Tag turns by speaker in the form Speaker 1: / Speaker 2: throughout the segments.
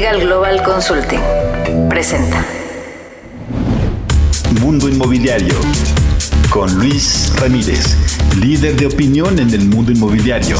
Speaker 1: Regal Global Consulting presenta
Speaker 2: Mundo Inmobiliario con Luis Ramírez, líder de opinión en el mundo inmobiliario.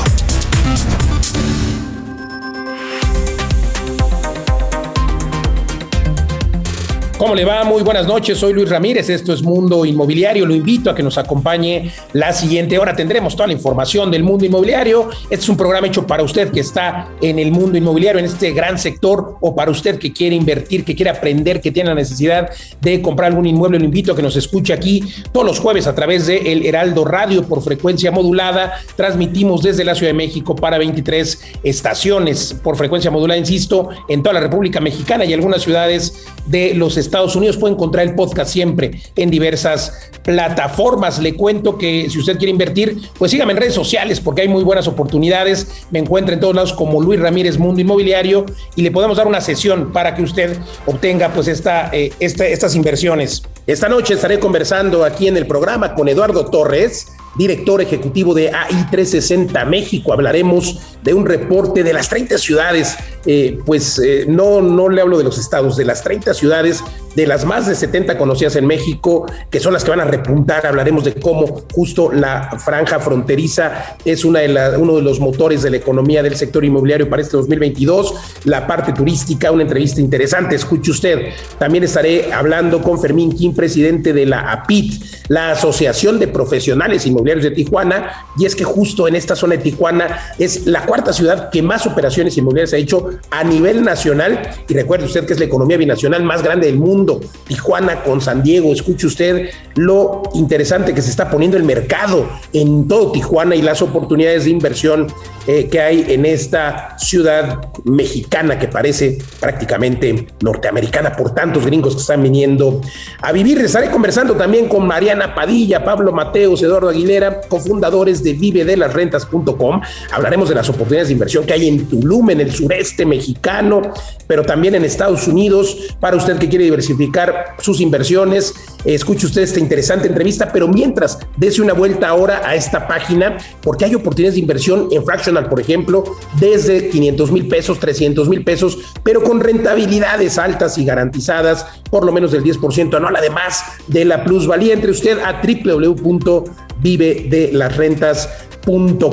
Speaker 3: ¿Cómo le va? Muy buenas noches, soy Luis Ramírez, esto es Mundo Inmobiliario, lo invito a que nos acompañe la siguiente hora, tendremos toda la información del mundo inmobiliario, este es un programa hecho para usted que está en el mundo inmobiliario, en este gran sector, o para usted que quiere invertir, que quiere aprender, que tiene la necesidad de comprar algún inmueble, lo invito a que nos escuche aquí todos los jueves a través de El Heraldo Radio por frecuencia modulada, transmitimos desde la Ciudad de México para 23 estaciones por frecuencia modulada, insisto, en toda la República Mexicana y algunas ciudades de los Estados Estados Unidos. Puede encontrar el podcast siempre en diversas plataformas. Le cuento que si usted quiere invertir, pues sígame en redes sociales porque hay muy buenas oportunidades. Me encuentra en todos lados como Luis Ramírez Mundo Inmobiliario y le podemos dar una sesión para que usted obtenga pues esta, eh, estas inversiones. Esta noche estaré conversando aquí en el programa con Eduardo Torres director ejecutivo de AI 360 México. Hablaremos de un reporte de las 30 ciudades, eh, pues eh, no, no le hablo de los estados, de las 30 ciudades, de las más de 70 conocidas en México, que son las que van a repuntar. Hablaremos de cómo justo la franja fronteriza es una de uno de los motores de la economía del sector inmobiliario para este 2022. La parte turística, una entrevista interesante, escuche usted. También estaré hablando con Fermín Kim, presidente de la APIT, la Asociación de Profesionales Inmobiliarios de Tijuana, y es que justo en esta zona de Tijuana es la cuarta ciudad que más operaciones inmobiliarias ha hecho a nivel nacional, y recuerde usted que es la economía binacional más grande del mundo, Tijuana con San Diego, escuche usted lo interesante que se está poniendo el mercado en todo Tijuana y las oportunidades de inversión eh, que hay en esta ciudad mexicana que parece prácticamente norteamericana por tantos gringos que están viniendo a vivir. Estaré conversando también con Mariana Padilla, Pablo Mateos, Eduardo Aguilera, cofundadores de vivedelasrentas.com. Hablaremos de las oportunidades de inversión que hay en Tulum, en el sureste mexicano, pero también en Estados Unidos. Para usted que quiere diversificar sus inversiones, escuche usted esta interesante entrevista, pero mientras, dése una vuelta ahora a esta página, porque hay oportunidades de inversión en fractional, por ejemplo, desde 500 mil pesos, 300 mil pesos, pero con rentabilidades altas y garantizadas, por lo menos del 10% anual, además de la plusvalía. Entre usted a www.vivedelasrentas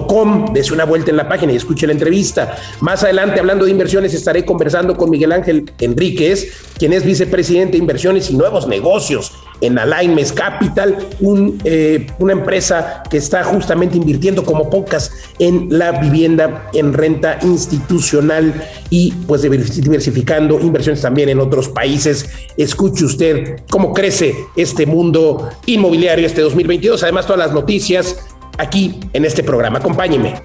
Speaker 3: Com. Dese una vuelta en la página y escuche la entrevista. Más adelante, hablando de inversiones, estaré conversando con Miguel Ángel Enríquez, quien es vicepresidente de inversiones y nuevos negocios en Alignments Capital, un, eh, una empresa que está justamente invirtiendo como pocas en la vivienda en renta institucional y pues diversificando inversiones también en otros países. Escuche usted cómo crece este mundo inmobiliario este 2022. Además, todas las noticias aquí en este programa. Acompáñeme.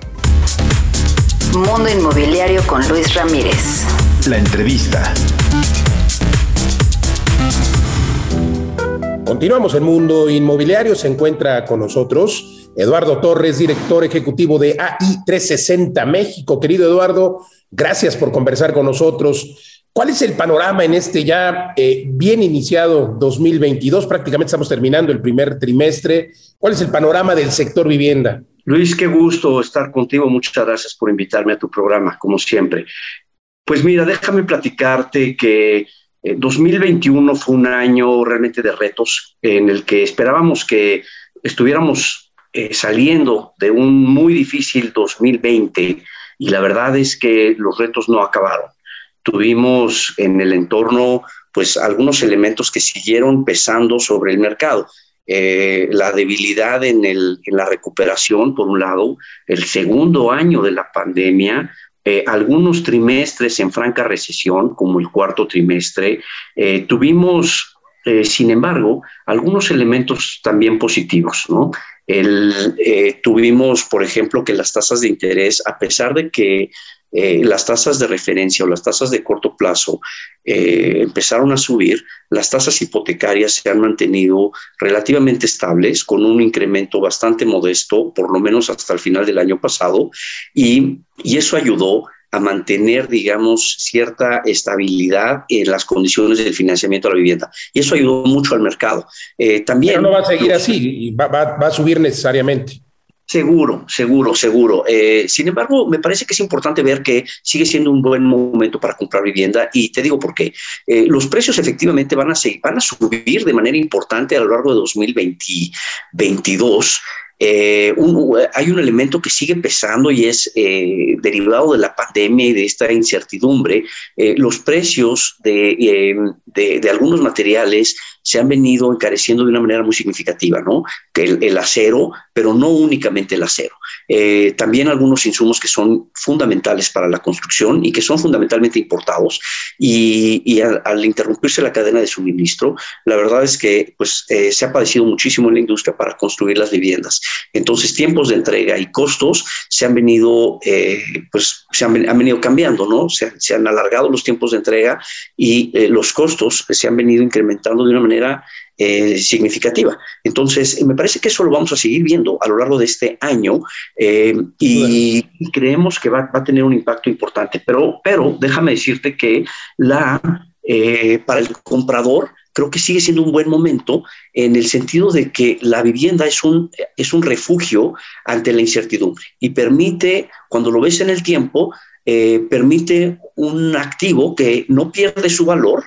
Speaker 1: Mundo Inmobiliario con Luis Ramírez.
Speaker 2: La entrevista.
Speaker 3: Continuamos en Mundo Inmobiliario. Se encuentra con nosotros Eduardo Torres, director ejecutivo de AI 360 México. Querido Eduardo, gracias por conversar con nosotros. ¿Cuál es el panorama en este ya eh, bien iniciado 2022? Prácticamente estamos terminando el primer trimestre. ¿Cuál es el panorama del sector vivienda?
Speaker 4: Luis, qué gusto estar contigo. Muchas gracias por invitarme a tu programa, como siempre. Pues mira, déjame platicarte que 2021 eh, fue un año realmente de retos en el que esperábamos que estuviéramos eh, saliendo de un muy difícil 2020 y la verdad es que los retos no acabaron tuvimos en el entorno pues algunos elementos que siguieron pesando sobre el mercado. Eh, la debilidad en, el, en, la recuperación, por un lado, el segundo año de la pandemia, eh, algunos trimestres en franca recesión, como el cuarto trimestre, eh, tuvimos, sin embargo, algunos elementos también positivos, ¿no? Tuvimos, por ejemplo, que las tasas de interés, a pesar de que eh, las tasas de referencia o las tasas de corto plazo eh, empezaron a subir, las tasas hipotecarias se han mantenido relativamente estables, con un incremento bastante modesto, por lo menos hasta el final del año pasado, y, eso ayudó a mantener, digamos, cierta estabilidad en las condiciones del financiamiento de la vivienda. Y eso ayudó mucho al mercado.
Speaker 3: Eh, también, Pero no va a seguir así, va, va a subir necesariamente.
Speaker 4: Seguro, seguro, seguro. Eh, sin embargo, me parece que es importante ver que sigue siendo un buen momento para comprar vivienda y te digo por qué. Eh, los precios efectivamente van a, van a subir de manera importante a lo largo de 2022. Eh, hay un elemento que sigue pesando y es derivado de la pandemia y de esta incertidumbre. los precios de, de, algunos materiales se han venido encareciendo de una manera muy significativa, ¿no? El, el acero, pero no únicamente el acero. Eh, también algunos insumos que son fundamentales para la construcción y que son fundamentalmente importados. Y, al, interrumpirse la cadena de suministro, la verdad es que pues, eh, se ha padecido muchísimo en la industria para construir las viviendas. Entonces, tiempos de entrega y costos se han venido, eh, pues, se han, venido cambiando, ¿no? Se, se, han alargado los tiempos de entrega y los costos se han venido incrementando de una manera eh, significativa. Entonces, me parece que eso lo vamos a seguir viendo a lo largo de este año eh, y, creemos que va, a tener un impacto importante. Pero, pero déjame decirte que la, eh, para el comprador, creo que sigue siendo un buen momento en el sentido de que la vivienda es un, es un refugio ante la incertidumbre y permite, cuando lo ves en el tiempo, permite un activo que no pierde su valor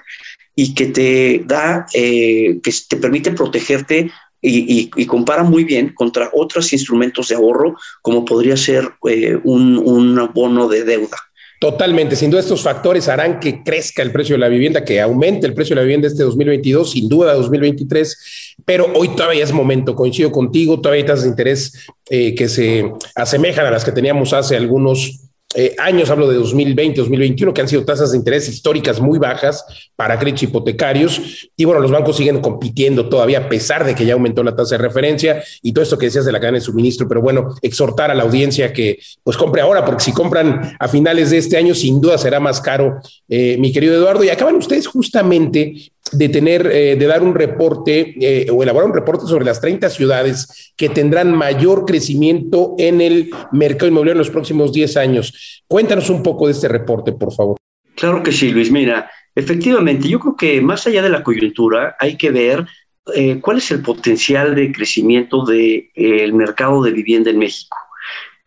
Speaker 4: y que te da, eh, que te permite protegerte y, compara muy bien contra otros instrumentos de ahorro, como podría ser eh, un bono de deuda.
Speaker 3: Totalmente, sin duda estos factores harán que crezca el precio de la vivienda, que aumente el precio de la vivienda este 2022, sin duda 2023, pero hoy todavía es momento, coincido contigo, todavía hay tasas de interés eh, que se asemejan a las que teníamos hace algunos eh, años, hablo de 2020, 2021, que han sido tasas de interés históricas muy bajas para créditos hipotecarios. Y bueno, los bancos siguen compitiendo todavía a pesar de que ya aumentó la tasa de referencia y todo esto que decías de la cadena de suministro. Pero bueno, exhortar a la audiencia que pues compre ahora, porque si compran a finales de este año, sin duda será más caro, eh, mi querido Eduardo. Y acaban ustedes justamente de tener, eh, de dar un reporte eh, o elaborar un reporte sobre las 30 ciudades que tendrán mayor crecimiento en el mercado inmobiliario en los próximos 10 años. Cuéntanos un poco de este reporte, por favor.
Speaker 4: Claro que sí, Luis. Mira, efectivamente, yo creo que más allá de la coyuntura hay que ver eh, cuál es el potencial de crecimiento del de, mercado de vivienda en México.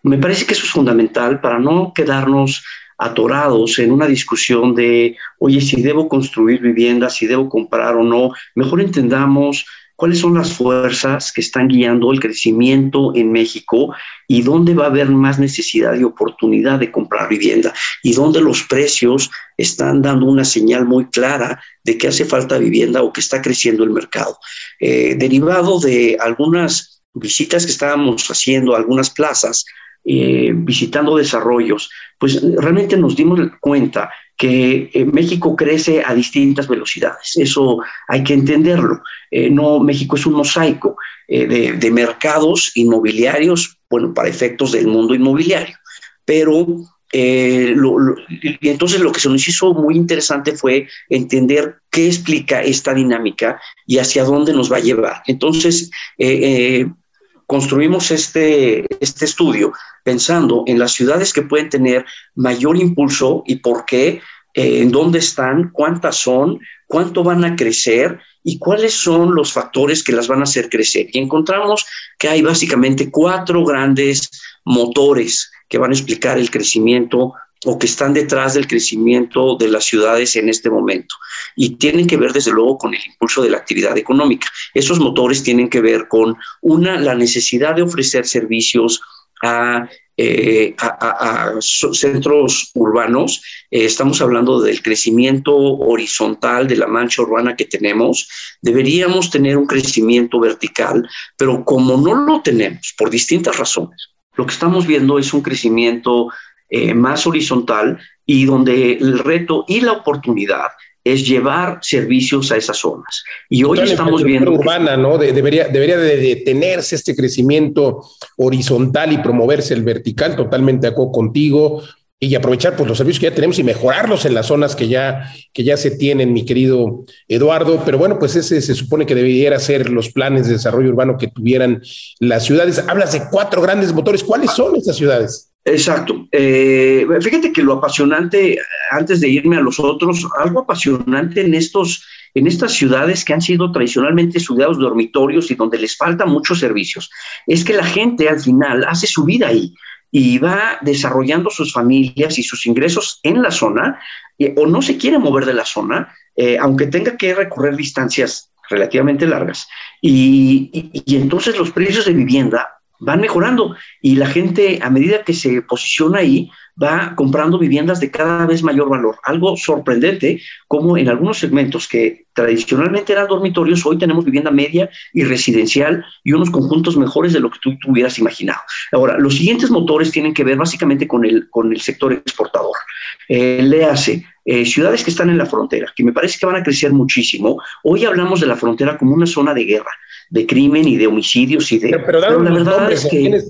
Speaker 4: Me parece que eso es fundamental para no quedarnos atorados en una discusión de, oye, si debo construir viviendas, si debo comprar o no, mejor entendamos cuáles son las fuerzas que están guiando el crecimiento en México y dónde va a haber más necesidad y oportunidad de comprar vivienda y dónde los precios están dando una señal muy clara de que hace falta vivienda o que está creciendo el mercado. Eh, derivado de algunas visitas que estábamos haciendo a algunas plazas, eh, visitando desarrollos, pues realmente nos dimos cuenta que eh, México crece a distintas velocidades. Eso hay que entenderlo. Eh, no, México es un mosaico de, mercados inmobiliarios, bueno, para efectos del mundo inmobiliario. Pero y entonces lo que se nos hizo muy interesante fue entender qué explica esta dinámica y hacia dónde nos va a llevar. Entonces, construimos este, este estudio pensando en las ciudades que pueden tener mayor impulso y por qué, eh, en dónde están, cuántas son, cuánto van a crecer y cuáles son los factores que las van a hacer crecer. Y encontramos que hay básicamente cuatro grandes motores que van a explicar el crecimiento o que están detrás del crecimiento de las ciudades en este momento. Y tienen que ver, desde luego, con el impulso de la actividad económica. Esos motores tienen que ver con, una, la necesidad de ofrecer servicios a, eh, centros urbanos. Eh, estamos hablando del crecimiento horizontal de la mancha urbana que tenemos. Deberíamos tener un crecimiento vertical, pero como no lo tenemos por distintas razones, lo que estamos viendo es un crecimiento eh, más horizontal y donde el reto y la oportunidad es llevar servicios a esas zonas. Y hoy estamos viendo...
Speaker 3: Urbana, ¿no? debería, debería de detenerse este crecimiento horizontal y promoverse el vertical, totalmente de acuerdo contigo, y aprovechar pues, los servicios que ya tenemos y mejorarlos en las zonas que ya, que ya se tienen, mi querido Eduardo. Pero bueno, pues ese se supone que debería ser los planes de desarrollo urbano que tuvieran las ciudades. Hablas de cuatro grandes motores. ¿Cuáles son esas ciudades?
Speaker 4: Exacto. Eh, fíjate que lo apasionante, antes de irme a los otros, algo apasionante en estos, en estas ciudades que han sido tradicionalmente ciudades dormitorios y donde les faltan muchos servicios, es que la gente al final hace su vida ahí y va desarrollando sus familias y sus ingresos en la zona o no se quiere mover de la zona, eh, aunque tenga que recorrer distancias relativamente largas. y, entonces los precios de vivienda van mejorando y la gente a medida que se posiciona ahí va comprando viviendas de cada vez mayor valor. Algo sorprendente como en algunos segmentos que tradicionalmente eran dormitorios, hoy tenemos vivienda media y residencial y unos conjuntos mejores de lo que tú, hubieras imaginado. Ahora, los siguientes motores tienen que ver básicamente con el, con el sector exportador. Eh, le hace eh, ciudades que están en la frontera, que me parece que van a crecer muchísimo. Hoy hablamos de la frontera como una zona de guerra, de crimen y de homicidios y de...
Speaker 3: Pero, pero, la verdad es que...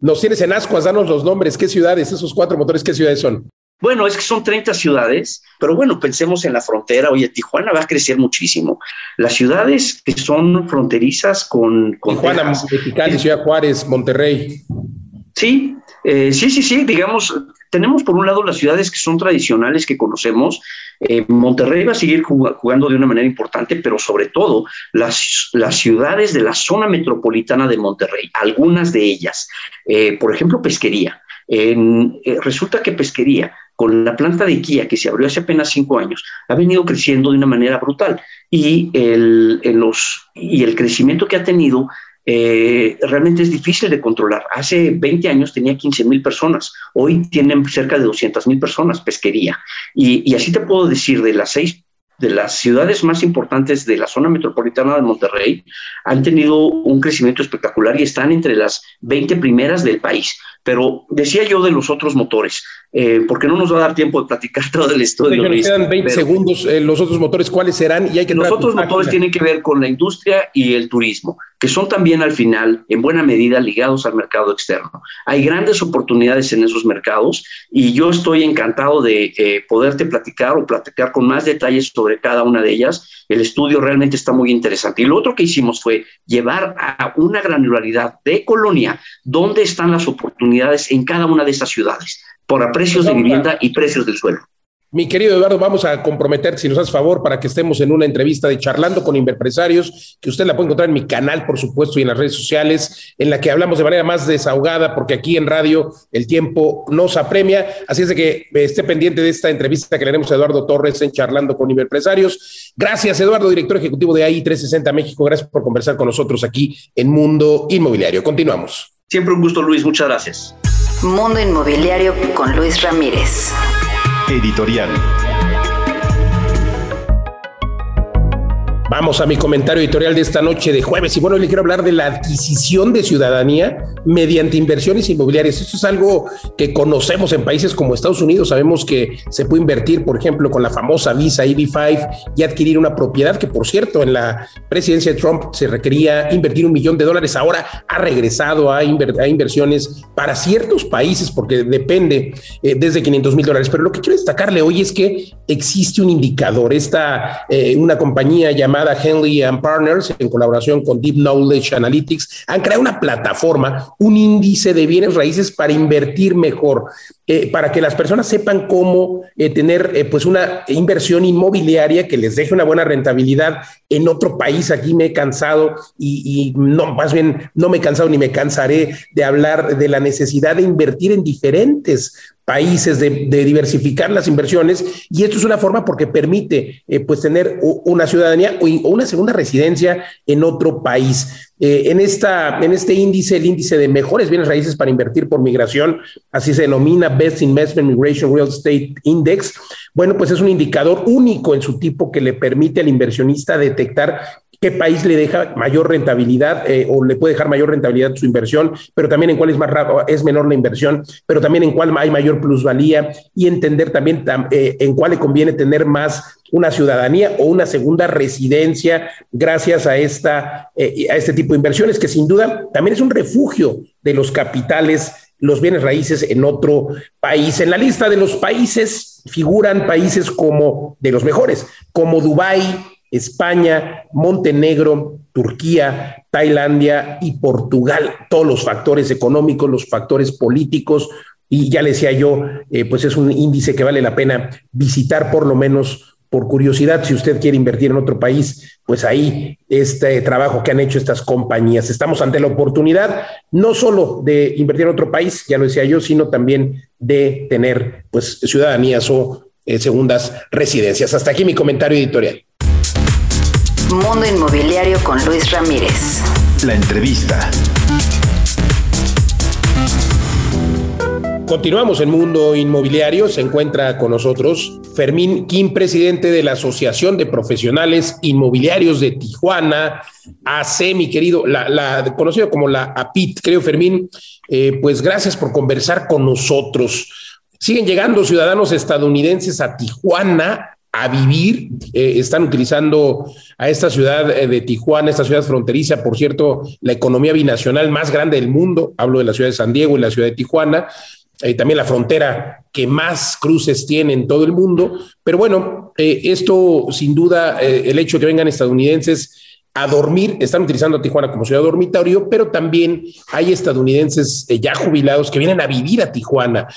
Speaker 3: Nos tienes en ascuas, danos los nombres, qué ciudades, esos cuatro motores, qué ciudades son.
Speaker 4: Bueno, es que son 30 ciudades, pero bueno, pensemos en la frontera. Oye, Tijuana va a crecer muchísimo. Las ciudades que son fronterizas con... con
Speaker 3: Tijuana, Mexicali, Ciudad Juárez, Monterrey.
Speaker 4: Sí, eh, sí, sí, sí, digamos, tenemos por un lado las ciudades que son tradicionales, que conocemos. Eh, Monterrey va a seguir jugando de una manera importante, pero sobre todo las, las ciudades de la zona metropolitana de Monterrey, algunas de ellas. Eh, por ejemplo, pesquería. resulta que pesquería, con la planta de Kia que se abrió hace apenas cinco años, ha venido creciendo de una manera brutal y el, en los, y el crecimiento que ha tenido eh, realmente es difícil de controlar. Hace 20 años tenía 15 mil personas, hoy tienen cerca de 200 mil personas pesquería. Y, y, así te puedo decir, de las seis de las ciudades más importantes de la zona metropolitana de Monterrey han tenido un crecimiento espectacular y están entre las 20 primeras del país. Pero decía yo de los otros motores, eh, porque no nos va a dar tiempo de platicar todo el estudio.
Speaker 3: Nos quedan 20 segundos. Eh, los otros motores, ¿cuáles serán?
Speaker 4: Y hay que los otros motores tienen que ver con la industria y el turismo, que son también al final, en buena medida, ligados al mercado externo. Hay grandes oportunidades en esos mercados y yo estoy encantado de eh, poderte platicar o platicar con más detalles sobre cada una de ellas. El estudio realmente está muy interesante. Y lo otro que hicimos fue llevar a una granularidad de colonia dónde están las oportunidades en cada una de esas ciudades, por precios de vivienda y precios del suelo.
Speaker 3: Mi querido Eduardo, vamos a comprometer, si nos haces favor, para que estemos en una entrevista de Charlando con Inverpresarios, que usted la puede encontrar en mi canal, por supuesto, y en las redes sociales, en la que hablamos de manera más desahogada, porque aquí en radio el tiempo nos apremia. Así es de que esté pendiente de esta entrevista que le haremos a Eduardo Torres en Charlando con Inverpresarios. Gracias, Eduardo, director ejecutivo de AI 360 México. Gracias por conversar con nosotros aquí en Mundo Inmobiliario. Continuamos.
Speaker 4: Siempre un gusto, Luis. Muchas gracias.
Speaker 1: Mundo Inmobiliario con Luis Ramírez.
Speaker 2: Editorial.
Speaker 3: Vamos a mi comentario editorial de esta noche de jueves. Y bueno, le quiero hablar de la adquisición de ciudadanía mediante inversiones inmobiliarias. Esto es algo que conocemos en países como Estados Unidos. Sabemos que se puede invertir, por ejemplo, con la famosa visa EB5 y adquirir una propiedad que, por cierto, en la presidencia de Trump se requería invertir un millón de dólares. Ahora ha regresado a, inversiones para ciertos países porque depende eh, desde 500 mil dólares. Pero lo que quiero destacarle hoy es que existe un indicador. Esta, eh, una compañía llamada Henley and Partners, en colaboración con Deep Knowledge Analytics, han creado una plataforma, un índice de bienes raíces para invertir mejor, eh, para que las personas sepan cómo eh, tener eh, pues una inversión inmobiliaria que les deje una buena rentabilidad en otro país. Aquí me he cansado y, no, más bien no me he cansado ni me cansaré de hablar de la necesidad de invertir en diferentes países de, diversificar las inversiones y esto es una forma porque permite eh, pues tener una ciudadanía o, una segunda residencia en otro país. Eh, en, esta, en este índice, el índice de mejores bienes raíces para invertir por migración, así se denomina Best Investment Migration Real Estate Index, bueno, pues es un indicador único en su tipo que le permite al inversionista detectar qué país le deja mayor rentabilidad eh, o le puede dejar mayor rentabilidad su inversión, pero también en cuál es más es menor la inversión, pero también en cuál hay mayor plusvalía y entender también eh, en cuál le conviene tener más una ciudadanía o una segunda residencia gracias a, esta, eh, a este tipo de inversiones, que sin duda también es un refugio de los capitales, los bienes raíces en otro país. En la lista de los países figuran países como de los mejores, como Dubái, España, Montenegro, Turquía, Tailandia y Portugal. Todos los factores económicos, los factores políticos, y ya le decía yo, eh, pues es un índice que vale la pena visitar por lo menos por curiosidad, si usted quiere invertir en otro país, pues ahí este trabajo que han hecho estas compañías. Estamos ante la oportunidad no solo de invertir en otro país, ya lo decía yo, sino también de tener pues ciudadanías o eh, segundas residencias. Hasta aquí mi comentario editorial.
Speaker 1: Mundo Inmobiliario con Luis Ramírez.
Speaker 2: La entrevista.
Speaker 3: Continuamos en Mundo Inmobiliario. Se encuentra con nosotros Fermín Kim, presidente de la Asociación de Profesionales Inmobiliarios de Tijuana, AC, mi querido, la, conocido como la APIT, creo, Fermín. Eh, pues gracias por conversar con nosotros. Siguen llegando ciudadanos estadounidenses a Tijuana a vivir. Eh, están utilizando a esta ciudad eh, de Tijuana, esta ciudad fronteriza, por cierto, la economía binacional más grande del mundo. Hablo de la ciudad de San Diego y la ciudad de Tijuana eh, también la frontera que más cruces tiene en todo el mundo. Pero bueno, eh, esto sin duda, el hecho de que vengan estadounidenses a dormir, están utilizando a Tijuana como ciudad dormitorio, pero también hay estadounidenses ya jubilados que vienen a vivir a Tijuana.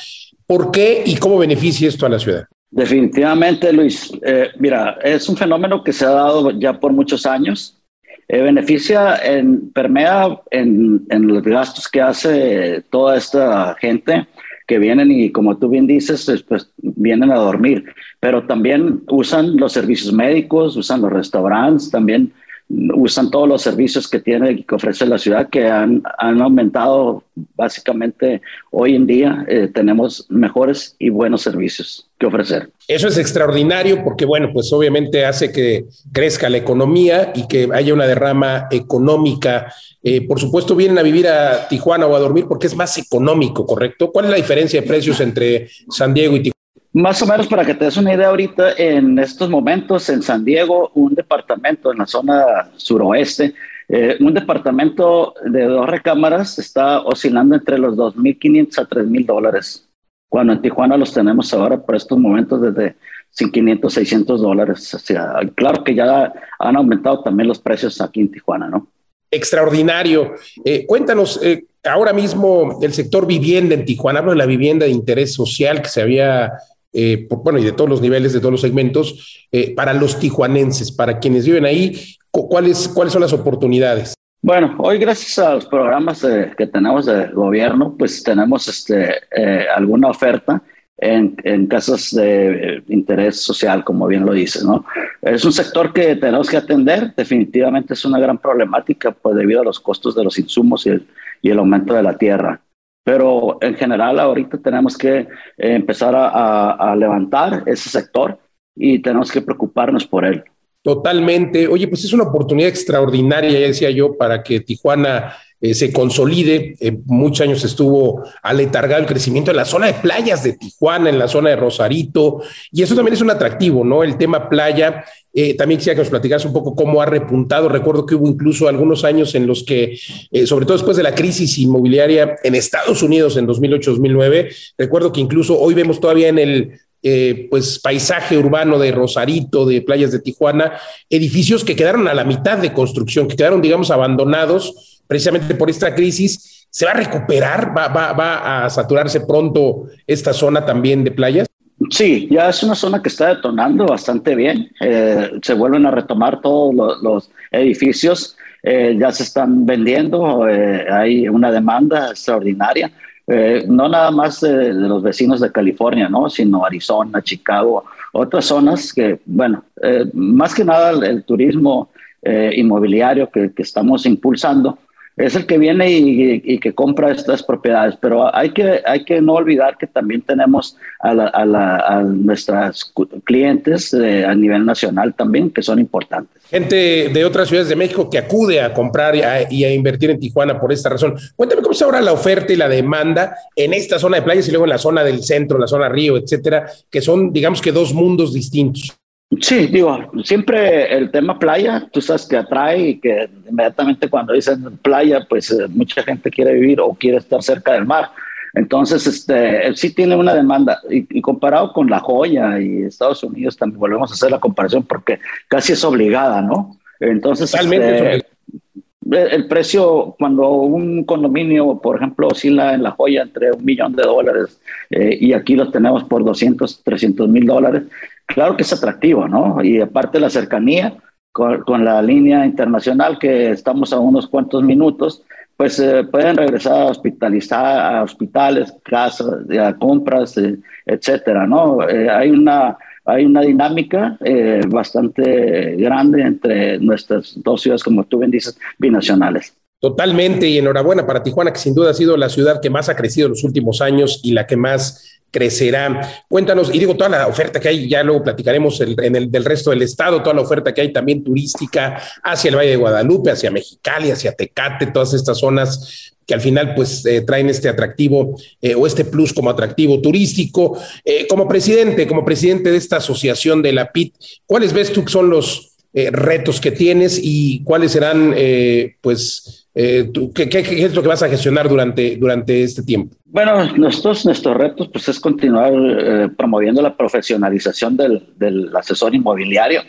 Speaker 3: ¿Por qué y cómo beneficia esto a la ciudad?
Speaker 5: Definitivamente, Luis. mira, es un fenómeno que se ha dado ya por muchos años. beneficia, en, permea en, en, los gastos que hace toda esta gente que vienen y como tú bien dices, pues vienen a dormir, pero también usan los servicios médicos, usan los restaurantes, también usan todos los servicios que tiene que ofrece la ciudad que han, han aumentado básicamente hoy en día eh, tenemos mejores y buenos servicios que ofrecer.
Speaker 3: Eso es extraordinario porque bueno, pues obviamente hace que crezca la economía y que haya una derrama económica. Eh, por supuesto vienen a vivir a Tijuana o a dormir porque es más económico, ¿correcto? ¿Cuál es la diferencia de precios entre San Diego y Tijuana?
Speaker 5: Más o menos para que te des una idea ahorita, en estos momentos en San Diego, un departamento en la zona suroeste, eh, un departamento de dos recámaras está oscilando entre los 2.500 a 3.000 dólares, cuando en Tijuana los tenemos ahora por estos momentos desde 500, 600 dólares. O sea, claro que ya han aumentado también los precios aquí en Tijuana, ¿no?
Speaker 3: Extraordinario. Eh, cuéntanos, eh, ahora mismo el sector vivienda en Tijuana, hablo de la vivienda de interés social que se había eh, bueno, y de todos los niveles, de todos los segmentos, eh, para los tijuanenses, para quienes viven ahí, ¿cuáles, ¿cuáles son las oportunidades?
Speaker 5: Bueno, hoy gracias a los programas que tenemos de gobierno, pues tenemos este, eh, alguna oferta en, en, casas de interés social, como bien lo dices, ¿no? Es un sector que tenemos que atender, definitivamente es una gran problemática pues, debido a los costos de los insumos y el, y el aumento de la tierra. Pero en general ahorita tenemos que eh, empezar a, levantar ese sector y tenemos que preocuparnos por él.
Speaker 3: Totalmente. Oye, pues es una oportunidad extraordinaria, ya decía yo, para que Tijuana eh, se consolide. Eh, muchos años estuvo aletargado el crecimiento en la zona de playas de Tijuana, en la zona de Rosarito, y eso también es un atractivo, ¿no? El tema playa eh, también quisiera que nos platicaras un poco cómo ha repuntado. Recuerdo que hubo incluso algunos años en los que, sobre todo después de la crisis inmobiliaria en Estados Unidos en 2008-2009, recuerdo que incluso hoy vemos todavía en el pues paisaje urbano de Rosarito, de playas de Tijuana, edificios que quedaron a la mitad de construcción, que quedaron, digamos, abandonados precisamente por esta crisis. ¿Se va a recuperar? ¿Va, va, va a saturarse pronto esta zona también de playas?
Speaker 5: Sí, ya es una zona que está detonando bastante bien. Eh, se vuelven a retomar todos los, edificios, eh, ya se están vendiendo, eh, hay una demanda extraordinaria. no nada más de, los vecinos de California, ¿no? sino Arizona, Chicago, otras zonas que, bueno, más que nada el, turismo inmobiliario que, que estamos impulsando, es el que viene y, que compra estas propiedades. Pero hay que, hay que no olvidar que también tenemos a, a, nuestras clientes a nivel nacional también, que son importantes.
Speaker 3: Gente de otras ciudades de México que acude a comprar y a, invertir en Tijuana por esta razón. Cuéntame cómo está ahora la oferta y la demanda en esta zona de playas y luego en la zona del centro, la zona río, etcétera, que son, digamos que, dos mundos distintos.
Speaker 5: Sí, digo, siempre el tema playa, tú sabes que atrae y que inmediatamente cuando dicen playa, pues eh, mucha gente quiere vivir o quiere estar cerca del mar. Entonces, este, sí tiene una demanda y, comparado con La Joya y Estados Unidos, también volvemos a hacer la comparación porque casi es obligada, ¿no? Entonces, este, el precio, cuando un condominio, por ejemplo, oscila en La Joya entre un millón de dólares eh, y aquí lo tenemos por 200, 300 mil dólares, claro que es atractivo, ¿no? Y aparte la cercanía con, la línea internacional, que estamos a unos cuantos minutos, pues eh, pueden regresar a hospitalizar, a hospitales, casas, a compras, eh, etcétera, ¿no? hay una hay una dinámica bastante grande entre nuestras dos ciudades, como tú bien dices, binacionales.
Speaker 3: Totalmente, y enhorabuena para Tijuana, que sin duda ha sido la ciudad que más ha crecido en los últimos años y la que más crecerá. Cuéntanos, y digo, toda la oferta que hay, ya luego platicaremos en el del resto del estado, toda la oferta que hay también turística hacia el Valle de Guadalupe, hacia Mexicali, hacia Tecate, todas estas zonas que al final pues eh, traen este atractivo eh, o este plus como atractivo turístico. Eh, como presidente, como presidente de esta asociación de la PIT, ¿cuáles ves tú que son los retos que tienes y cuáles serán pues eh, ¿qué, es lo que vas a gestionar durante, durante este tiempo?
Speaker 5: Bueno, nosotros, nuestros retos pues, es continuar eh, promoviendo la profesionalización del, del, asesor inmobiliario.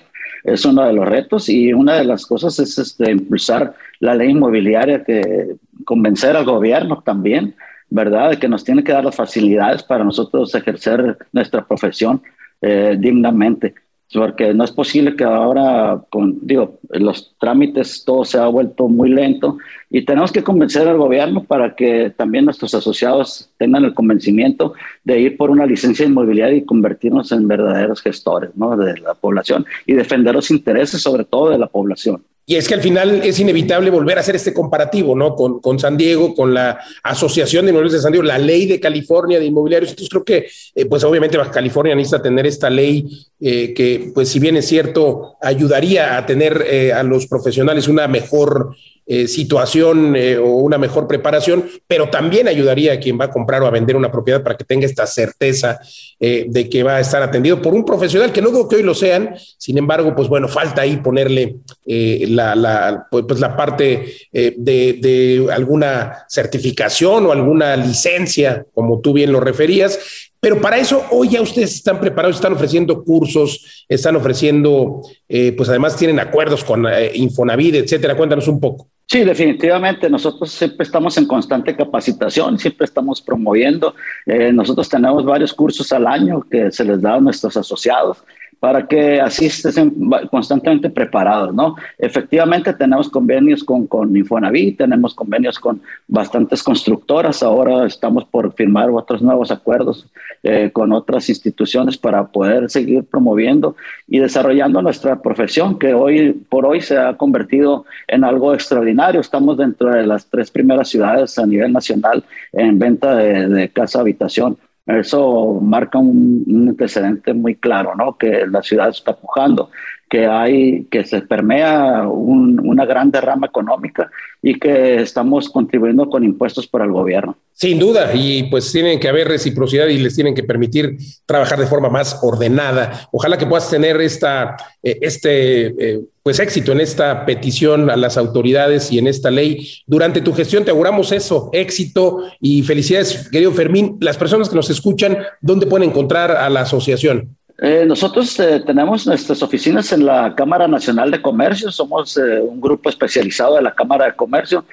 Speaker 5: Es uno de los retos y una de las cosas es este, impulsar la ley inmobiliaria, que convencer al gobierno también, ¿verdad?, de que nos tiene que dar las facilidades para nosotros ejercer nuestra profesión eh, dignamente porque no es posible que ahora, con, digo, los trámites todo se ha vuelto muy lento y tenemos que convencer al gobierno para que también nuestros asociados tengan el convencimiento de ir por una licencia inmobiliaria y convertirnos en verdaderos gestores ¿no? de la población y defender los intereses sobre todo de la población.
Speaker 3: Y es que al final es inevitable volver a hacer este comparativo, ¿no? Con, San Diego, con la Asociación de Inmobiliarios de San Diego, la ley de California de inmobiliarios. Entonces creo que, eh, pues obviamente Baja California necesita tener esta ley eh, que, pues si bien es cierto, ayudaría a tener eh, a los profesionales una mejor eh, situación eh, o una mejor preparación, pero también ayudaría a quien va a comprar o a vender una propiedad para que tenga esta certeza eh, de que va a estar atendido por un profesional, que no digo que hoy lo sean, sin embargo, pues bueno, falta ahí ponerle la, la, pues, pues, la parte de, alguna certificación o alguna licencia, como tú bien lo referías, pero para eso hoy ya ustedes están preparados, están ofreciendo cursos, están ofreciendo, pues además tienen acuerdos con Infonavit, etcétera. Cuéntanos un poco.
Speaker 5: Sí, definitivamente. Nosotros siempre estamos en constante capacitación, siempre estamos promoviendo. Eh, nosotros tenemos varios cursos al año que se les da a nuestros asociados para que así estén constantemente preparados, ¿no? Efectivamente tenemos convenios con, con Infonavit, tenemos convenios con bastantes constructoras, ahora estamos por firmar otros nuevos acuerdos eh, con otras instituciones para poder seguir promoviendo y desarrollando nuestra profesión, que hoy por hoy se ha convertido en algo extraordinario. Estamos dentro de las tres primeras ciudades a nivel nacional en venta de, de casa habitación. Eso marca un, antecedente muy claro, ¿no? Que la ciudad está pujando, que hay, que se permea una gran derrama económica y que estamos contribuyendo con impuestos para el gobierno.
Speaker 3: Sin duda, y pues tienen que haber reciprocidad y les tienen que permitir trabajar de forma más ordenada. Ojalá que puedas tener esta, eh, este eh, pues éxito en esta petición a las autoridades y en esta ley. Durante tu gestión te auguramos eso, éxito y felicidades, querido Fermín. Las personas que nos escuchan, ¿dónde pueden encontrar a la asociación?
Speaker 5: Eh, nosotros eh, tenemos nuestras oficinas en la Cámara Nacional de Comercio, somos eh, un grupo especializado de la Cámara de Comercio.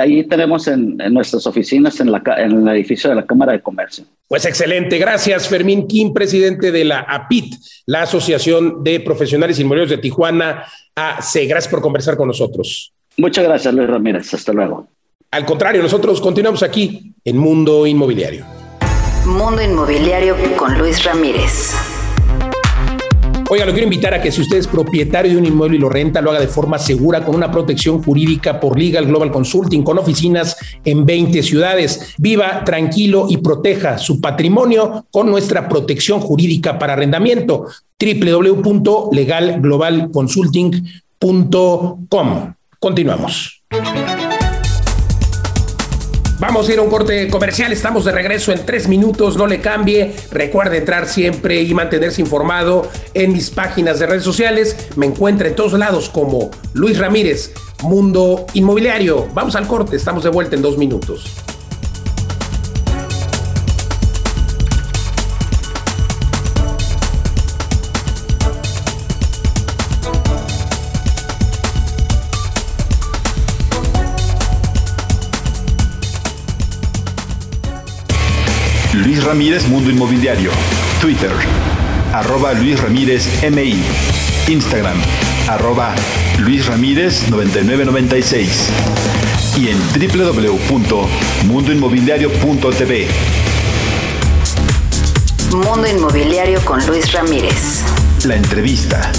Speaker 5: ahí tenemos en, nuestras oficinas en, la, en, el edificio de la Cámara de Comercio.
Speaker 3: Pues excelente, gracias Fermín Kim, presidente de la APIT, la Asociación de Profesionales Inmobiliarios de Tijuana AC. Gracias por conversar con nosotros.
Speaker 5: Muchas gracias Luis Ramírez, hasta luego.
Speaker 3: Al contrario, nosotros continuamos aquí en Mundo Inmobiliario.
Speaker 1: Mundo Inmobiliario con Luis Ramírez.
Speaker 3: Oiga, lo quiero invitar a que si usted es propietario de un inmueble y lo renta, lo haga de forma segura con una protección jurídica por Legal Global Consulting, con oficinas en 20 ciudades. Viva tranquilo y proteja su patrimonio con nuestra protección jurídica para arrendamiento. www.legalglobalconsulting.com. Continuamos. Vamos a ir a un corte comercial, estamos de regreso en tres minutos, no le cambie. Recuerde entrar siempre y mantenerse informado en mis páginas de redes sociales. Me encuentra en todos lados como Luis Ramírez, Mundo Inmobiliario. Vamos al corte, estamos de vuelta en dos minutos.
Speaker 2: Ramírez Mundo Inmobiliario. Twitter arroba Luis Ramírez MI. Instagram, arroba Luis Ramírez 9996. Y en www.mundoinmobiliario.tv.
Speaker 1: Mundo Inmobiliario con Luis Ramírez.
Speaker 2: La entrevista.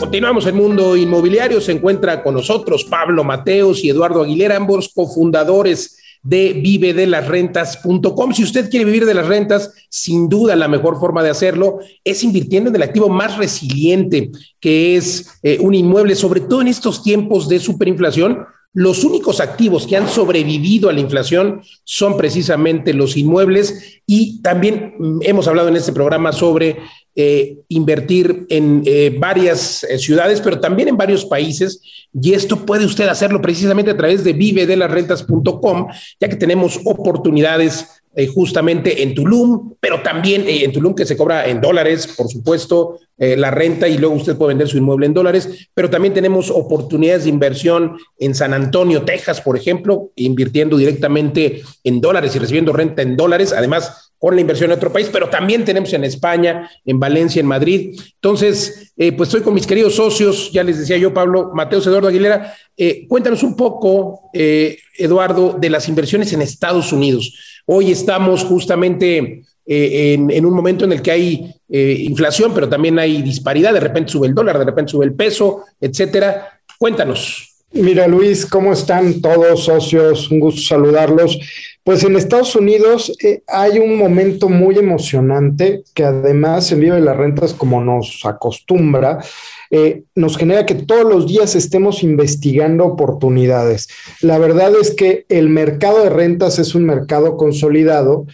Speaker 3: Continuamos en Mundo Inmobiliario. Se encuentra con nosotros Pablo Mateos y Eduardo Aguilera, ambos cofundadores de vivedelasrentas.com. Si usted quiere vivir de las rentas, sin duda la mejor forma de hacerlo es invirtiendo en el activo más resiliente, que es eh, un inmueble, sobre todo en estos tiempos de superinflación. Los únicos activos que han sobrevivido a la inflación son precisamente los inmuebles y también mm, hemos hablado en este programa sobre eh, invertir en eh, varias eh, ciudades, pero también en varios países. Y esto puede usted hacerlo precisamente a través de vivedelasrentas.com, ya que tenemos oportunidades justamente en Tulum, pero también en Tulum que se cobra en dólares, por supuesto, la renta y luego usted puede vender su inmueble en dólares, pero también tenemos oportunidades de inversión en San Antonio, Texas, por ejemplo, invirtiendo directamente en dólares y recibiendo renta en dólares. Además, con la inversión en otro país, pero también tenemos en España, en Valencia, en Madrid. Entonces, eh, pues estoy con mis queridos socios, ya les decía yo, Pablo, Mateos, Eduardo Aguilera. Eh, cuéntanos un poco, eh, Eduardo, de las inversiones en Estados Unidos. Hoy estamos justamente en, en, un momento en el que hay inflación, pero también hay disparidad. De repente sube el dólar, de repente sube el peso, etcétera. Cuéntanos.
Speaker 6: Mira, Luis, ¿cómo están todos socios? Un gusto saludarlos. Pues en Estados Unidos eh, hay un momento muy emocionante que además en Viva de las Rentas, como nos acostumbra, eh, nos genera que todos los días estemos investigando oportunidades. La verdad es que el mercado de rentas es un mercado consolidado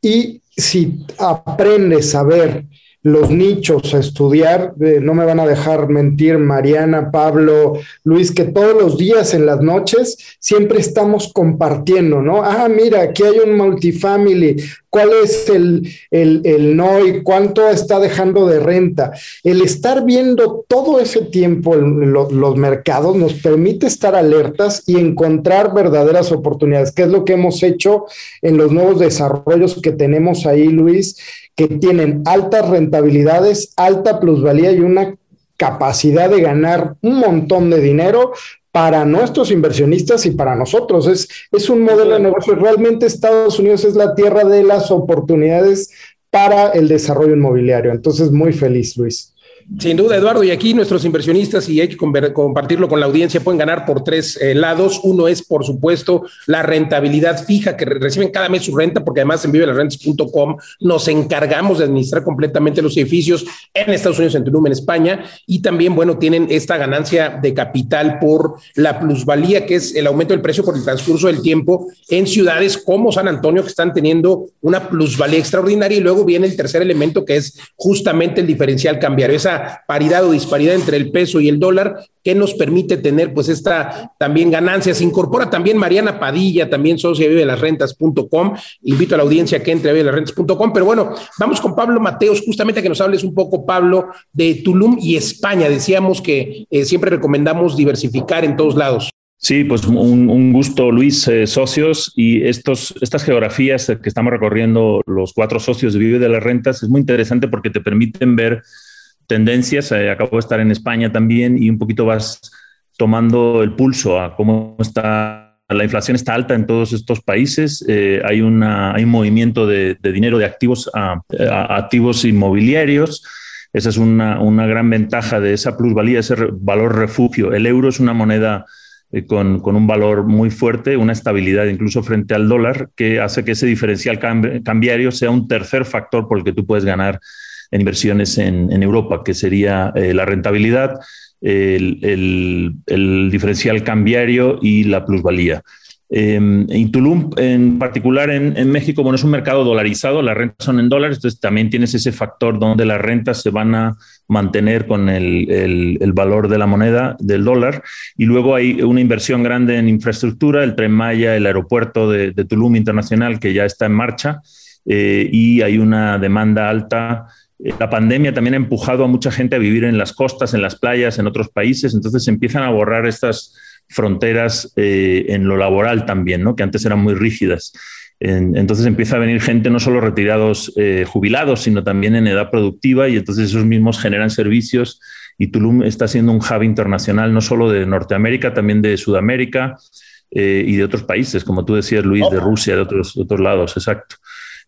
Speaker 6: y si aprendes a ver los nichos a estudiar. No me van a dejar mentir Mariana, Pablo, Luis, que todos los días en las noches siempre estamos compartiendo, ¿no? Ah, mira, aquí hay un multifamily, cuál es el, el, el NOI, cuánto está dejando de renta. El estar viendo todo ese tiempo los mercados nos permite estar alertas y encontrar verdaderas oportunidades, que es lo que hemos hecho en los nuevos desarrollos que tenemos ahí, Luis que tienen altas rentabilidades, alta plusvalía y una capacidad de ganar un montón de dinero para nuestros inversionistas y para nosotros. Es, es un modelo de negocio. Realmente Estados Unidos es la tierra de las oportunidades para el desarrollo inmobiliario. Entonces, muy feliz, Luis.
Speaker 3: Sin duda, Eduardo, y aquí nuestros inversionistas, y hay que compartirlo con la audiencia, pueden ganar por tres eh, lados. Uno es, por supuesto, la rentabilidad fija que reciben cada mes su renta, porque además en vivelasrentas.com nos encargamos de administrar completamente los edificios en Estados Unidos, en Tulum, en España, y también, bueno, tienen esta ganancia de capital por la plusvalía, que es el aumento del precio por el transcurso del tiempo en ciudades como San Antonio, que están teniendo una plusvalía extraordinaria, y luego viene el tercer elemento, que es justamente el diferencial cambiario. Paridad o disparidad entre el peso y el dólar que nos permite tener pues esta también ganancia. Se incorpora también Mariana Padilla, también socia de las rentas.com. Invito a la audiencia que entre a las rentas.com. Pero bueno, vamos con Pablo Mateos, justamente a que nos hables un poco, Pablo, de Tulum y España. Decíamos que eh, siempre recomendamos diversificar en todos lados.
Speaker 7: Sí, pues un, gusto, Luis, eh, socios. Y estos, estas geografías que estamos recorriendo los cuatro socios de Vive de las Rentas es muy interesante porque te permiten ver tendencias. Eh, acabo de estar en España también y un poquito vas tomando el pulso a cómo está. La inflación está alta en todos estos países. Eh, hay, un movimiento de, dinero de activos a, activos inmobiliarios. Esa es una, gran ventaja de esa plusvalía, ese valor refugio. El euro es una moneda eh, con, un valor muy fuerte, una estabilidad incluso frente al dólar, que hace que ese diferencial cambiario sea un tercer factor por el que tú puedes ganar en inversiones en, Europa, que sería eh, la rentabilidad, el, diferencial cambiario y la plusvalía. en em, Tulum, en particular en, México, bueno, es un mercado dolarizado, las rentas son en dólares, entonces también tienes ese factor donde las rentas se van a mantener con el, valor de la moneda del dólar. Y luego hay una inversión grande en infraestructura, el Tren Maya, el aeropuerto de, Tulum Internacional, que ya está en marcha, eh, y hay una demanda alta la pandemia también ha empujado a mucha gente a vivir en las costas, en las playas, en otros países, entonces empiezan a borrar estas fronteras eh, en lo laboral también, ¿no? que antes eran muy rígidas. entonces empieza a venir gente no solo retirados eh, jubilados, sino también en edad productiva y entonces esos mismos generan servicios y Tulum está siendo un hub internacional no solo de Norteamérica, también de Sudamérica eh, y de otros países, como tú decías, Luis, de Rusia, de otros, otros lados, exacto.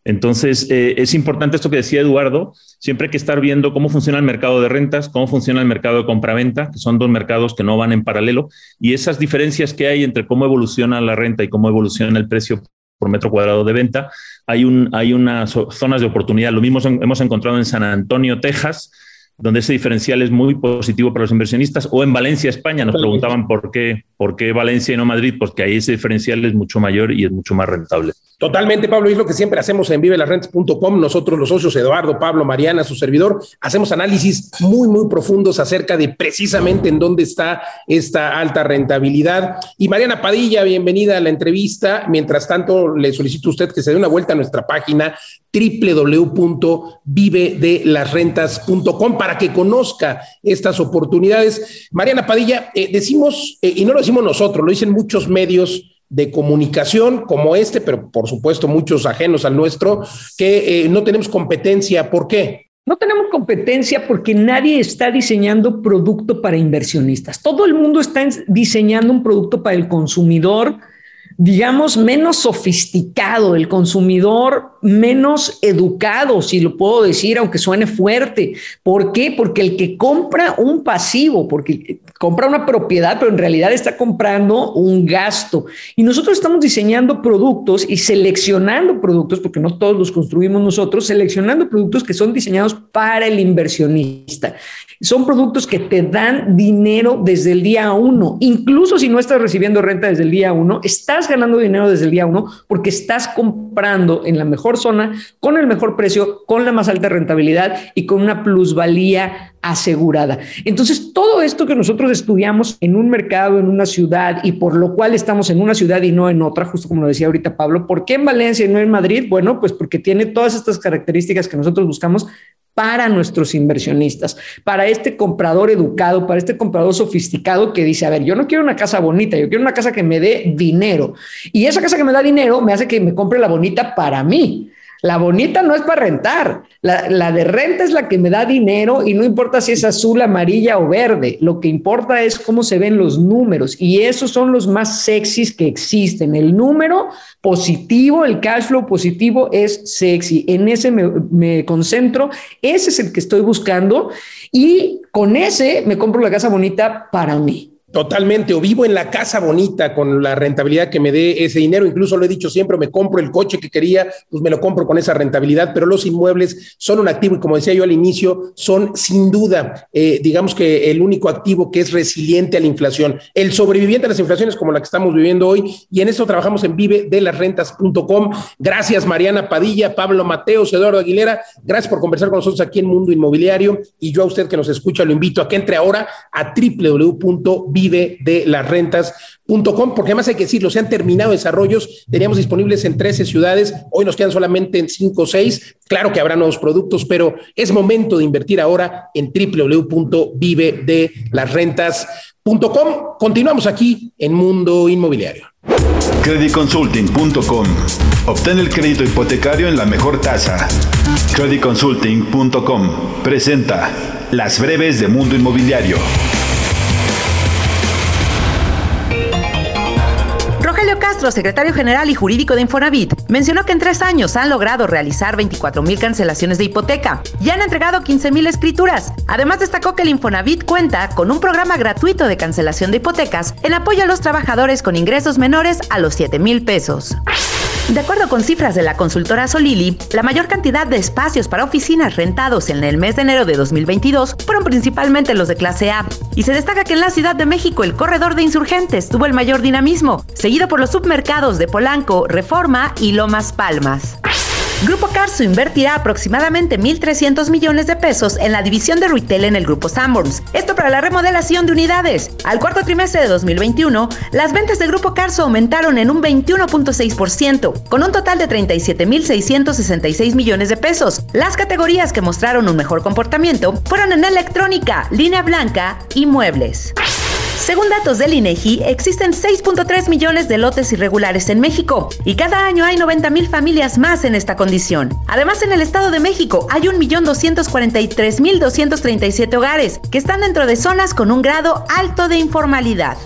Speaker 7: Entonces, eh, es importante esto que decía Eduardo, siempre hay que estar viendo cómo funciona el mercado de rentas, cómo funciona el mercado de compraventa, que son dos mercados que no van en paralelo, y esas diferencias que hay entre cómo evoluciona la renta y cómo evoluciona el precio por metro cuadrado de venta, hay, un, hay unas zonas de oportunidad. Lo mismo hemos encontrado en San Antonio, Texas, donde ese diferencial es muy positivo para los inversionistas, o en Valencia, España. Nos preguntaban por qué, por qué Valencia y no Madrid, porque ahí ese diferencial es mucho mayor y es mucho más rentable.
Speaker 3: Totalmente, Pablo, es lo que siempre hacemos en vivelasrentes.com. Nosotros, los socios, Eduardo, Pablo, Mariana, su servidor, hacemos análisis muy, muy profundos acerca de precisamente en dónde está esta alta rentabilidad. Y Mariana Padilla, bienvenida a la entrevista. Mientras tanto, le solicito a usted que se dé una vuelta a nuestra página www.vivedelasrentas.com para que conozca estas oportunidades. Mariana Padilla, eh, decimos, eh, y no lo decimos nosotros, lo dicen muchos medios de comunicación como este, pero por supuesto muchos ajenos al nuestro, que eh, no tenemos competencia. ¿Por qué?
Speaker 8: No tenemos competencia porque nadie está diseñando producto para inversionistas. Todo el mundo está diseñando un producto para el consumidor digamos, menos sofisticado, el consumidor menos educado, si lo puedo decir, aunque suene fuerte. ¿Por qué? Porque el que compra un pasivo, porque compra una propiedad, pero en realidad está comprando un gasto. Y nosotros estamos diseñando productos y seleccionando productos, porque no todos los construimos nosotros, seleccionando productos que son diseñados para el inversionista. Son productos que te dan dinero desde el día uno. Incluso si no estás recibiendo renta desde el día uno, estás ganando dinero desde el día uno porque estás comprando en la mejor zona, con el mejor precio, con la más alta rentabilidad y con una plusvalía asegurada. Entonces, todo esto que nosotros estudiamos en un mercado, en una ciudad, y por lo cual estamos en una ciudad y no en otra, justo como lo decía ahorita Pablo, ¿por qué en Valencia y no en Madrid? Bueno, pues porque tiene todas estas características que nosotros buscamos para nuestros inversionistas, para este comprador educado, para este comprador sofisticado que dice, a ver, yo no quiero una casa bonita, yo quiero una casa que me dé dinero. Y esa casa que me da dinero me hace que me compre la bonita para mí. La bonita no es para rentar, la, de renta es la que me da dinero y no importa si es azul, amarilla o verde, lo que importa es cómo se ven los números y esos son los más sexys que existen. El número positivo, el cash flow positivo es sexy, en ese me, me concentro, ese es el que estoy buscando y con ese me compro la casa bonita para mí.
Speaker 3: Totalmente, o vivo en la casa bonita con la rentabilidad que me dé ese dinero, incluso lo he dicho siempre, me compro el coche que quería, pues me lo compro con esa rentabilidad, pero los inmuebles son un activo y como decía yo al inicio, son sin duda, eh, digamos que el único activo que es resiliente a la inflación, el sobreviviente a las inflaciones como la que estamos viviendo hoy y en esto trabajamos en vive de las rentas.com. Gracias Mariana Padilla, Pablo Mateos, Eduardo Aguilera, gracias por conversar con nosotros aquí en Mundo Inmobiliario y yo a usted que nos escucha lo invito a que entre ahora a www vive de las rentas.com, porque además hay que decirlo, se han terminado desarrollos, teníamos disponibles en 13 ciudades, hoy nos quedan solamente en 5 o 6, claro que habrá nuevos productos, pero es momento de invertir ahora en www.vivedelasrentas.com. Continuamos aquí en Mundo Inmobiliario.
Speaker 2: Creditconsulting.com. Obtén el crédito hipotecario en la mejor tasa. Creditconsulting.com presenta las breves de Mundo Inmobiliario.
Speaker 9: Castro, secretario general y jurídico de Infonavit, mencionó que en tres años han logrado realizar 24 mil cancelaciones de hipoteca y han entregado 15 mil escrituras. Además, destacó que el Infonavit cuenta con un programa gratuito de cancelación de hipotecas en apoyo a los trabajadores con ingresos menores a los 7 mil pesos. De acuerdo con cifras de la consultora Solili, la mayor cantidad de espacios para oficinas rentados en el mes de enero de 2022 fueron principalmente los de clase A. Y se destaca que en la Ciudad de México el corredor de insurgentes tuvo el mayor dinamismo, seguido por los submercados de Polanco, Reforma y Lomas Palmas. Grupo Carso invertirá aproximadamente 1.300 millones de pesos en la división de retail en el Grupo Sanborns. Esto para la remodelación de unidades. Al cuarto trimestre de 2021, las ventas del Grupo Carso aumentaron en un 21.6%, con un total de 37.666 millones de pesos. Las categorías que mostraron un mejor comportamiento fueron en electrónica, línea blanca y muebles. Según datos del INEGI, existen 6.3 millones de lotes irregulares en México y cada año hay 90 mil familias más en esta condición. Además, en el Estado de México hay 1.243.237 hogares que están dentro de zonas con un grado alto de informalidad.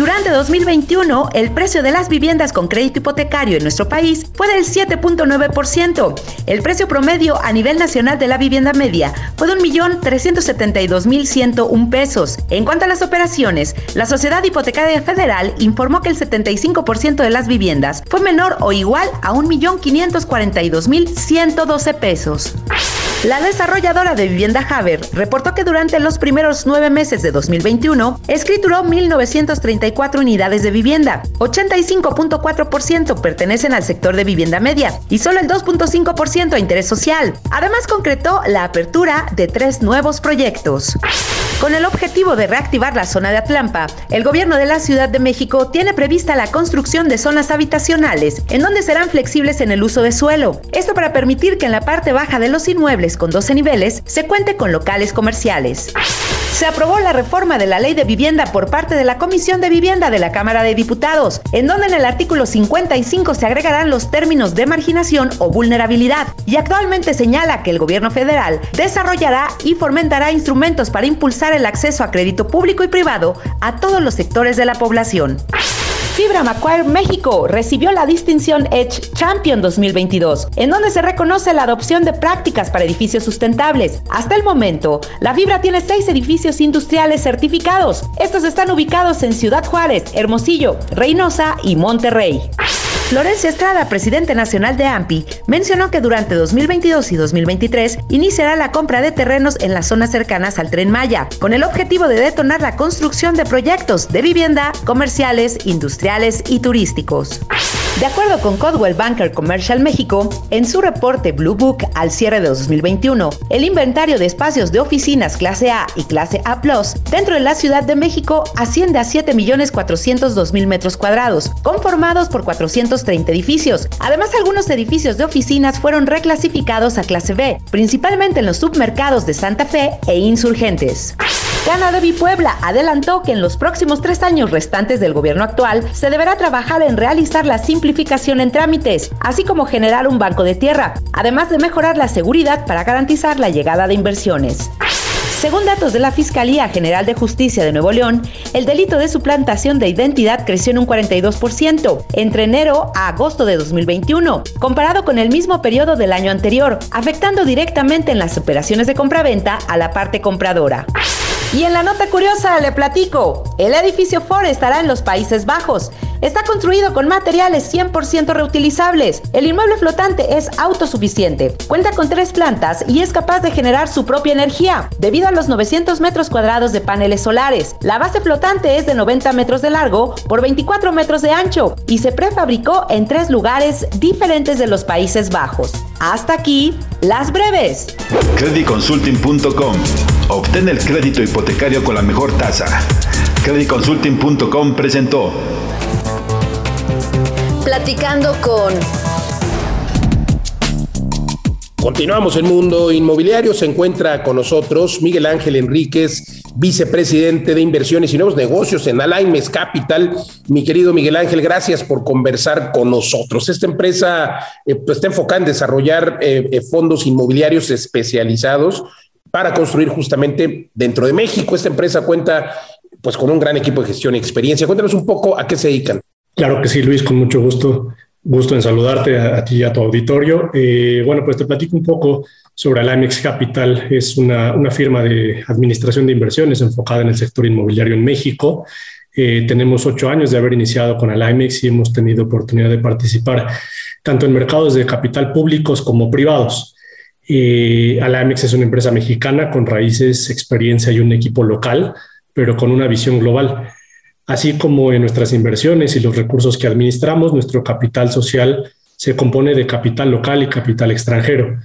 Speaker 9: Durante 2021, el precio de las viviendas con crédito hipotecario en nuestro país fue del 7.9%. El precio promedio a nivel nacional de la vivienda media fue de 1.372.101 pesos. En cuanto a las operaciones, la Sociedad Hipotecaria Federal informó que el 75% de las viviendas fue menor o igual a 1.542.112 pesos. La desarrolladora de vivienda Haber reportó que durante los primeros nueve meses de 2021 escrituró 1.934 unidades de vivienda, 85.4% pertenecen al sector de vivienda media y solo el 2.5% a interés social. Además concretó la apertura de tres nuevos proyectos. Con el objetivo de reactivar la zona de Atlampa, el gobierno de la Ciudad de México tiene prevista la construcción de zonas habitacionales en donde serán flexibles en el uso de suelo. Esto para permitir que en la parte baja de los inmuebles con 12 niveles se cuente con locales comerciales. Se aprobó la reforma de la ley de vivienda por parte de la Comisión de Vivienda de la Cámara de Diputados, en donde en el artículo 55 se agregarán los términos de marginación o vulnerabilidad, y actualmente señala que el gobierno federal desarrollará y fomentará instrumentos para impulsar el acceso a crédito público y privado a todos los sectores de la población. Fibra Macquarie México recibió la distinción Edge Champion 2022, en donde se reconoce la adopción de prácticas para edificios sustentables. Hasta el momento, la fibra tiene seis edificios industriales certificados. Estos están ubicados en Ciudad Juárez, Hermosillo, Reynosa y Monterrey. Florencia Estrada, presidente nacional de AMPI, mencionó que durante 2022 y 2023 iniciará la compra de terrenos en las zonas cercanas al tren Maya, con el objetivo de detonar la construcción de proyectos de vivienda, comerciales, industriales y turísticos. De acuerdo con Codwell Banker Commercial México, en su reporte Blue Book al cierre de 2021, el inventario de espacios de oficinas clase A y clase A dentro de la Ciudad de México asciende a 7.402.000 metros cuadrados, conformados por 430 edificios. Además, algunos edificios de oficinas fueron reclasificados a clase B, principalmente en los submercados de Santa Fe e Insurgentes. Canadevi Puebla adelantó que en los próximos tres años restantes del gobierno actual se deberá trabajar en realizar la simplificación en trámites, así como generar un banco de tierra, además de mejorar la seguridad para garantizar la llegada de inversiones. Según datos de la Fiscalía General de Justicia de Nuevo León, el delito de suplantación de identidad creció en un 42% entre enero a agosto de 2021, comparado con el mismo periodo del año anterior, afectando directamente en las operaciones de compraventa a la parte compradora. Y en la nota curiosa le platico, el edificio Ford estará en los Países Bajos. Está construido con materiales 100% reutilizables. El inmueble flotante es autosuficiente, cuenta con tres plantas y es capaz de generar su propia energía, debido a los 900 metros cuadrados de paneles solares. La base flotante es de 90 metros de largo por 24 metros de ancho y se prefabricó en tres lugares diferentes de los Países Bajos. Hasta aquí, las breves.
Speaker 2: Creditconsulting.com. Obtén el crédito hipotecario con la mejor tasa. Creditconsulting.com presentó.
Speaker 1: Platicando con...
Speaker 3: Continuamos en Mundo Inmobiliario. Se encuentra con nosotros Miguel Ángel Enríquez, vicepresidente de inversiones y nuevos negocios en Alaimes Capital. Mi querido Miguel Ángel, gracias por conversar con nosotros. Esta empresa eh, pues, está enfocada en desarrollar eh, eh, fondos inmobiliarios especializados para construir justamente dentro de México. Esta empresa cuenta pues con un gran equipo de gestión y experiencia. Cuéntanos un poco a qué se dedican.
Speaker 10: Claro que sí, Luis, con mucho gusto. Gusto en saludarte a, ti y a tu auditorio. Eh, bueno, pues te platico un poco sobre Alamex Capital. Es una, una, firma de administración de inversiones enfocada en el sector inmobiliario en México. Eh, tenemos ocho años de haber iniciado con Alamex y hemos tenido oportunidad de participar tanto en mercados de capital públicos como privados. Eh, Alamex es una empresa mexicana con raíces, experiencia y un equipo local, pero con una visión global. Así como en nuestras inversiones y los recursos que administramos, nuestro capital social se compone de capital local y capital extranjero.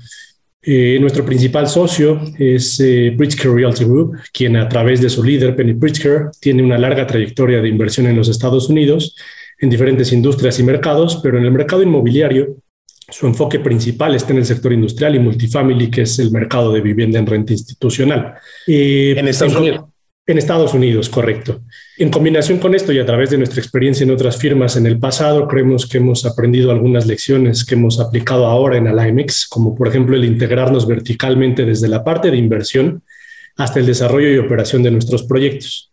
Speaker 10: Eh, nuestro principal socio es eh, Pritzker Realty Group, quien a través de su líder, Penny Pritzker, tiene una larga trayectoria de inversión en los Estados Unidos, en diferentes industrias y mercados, pero en el mercado inmobiliario, su enfoque principal está en el sector industrial y multifamily, que es el mercado de vivienda en renta institucional.
Speaker 3: Eh, en Estados Unidos.
Speaker 10: En Estados Unidos, correcto. En combinación con esto y a través de nuestra experiencia en otras firmas en el pasado, creemos que hemos aprendido algunas lecciones que hemos aplicado ahora en Alimex, como por ejemplo el integrarnos verticalmente desde la parte de inversión hasta el desarrollo y operación de nuestros proyectos.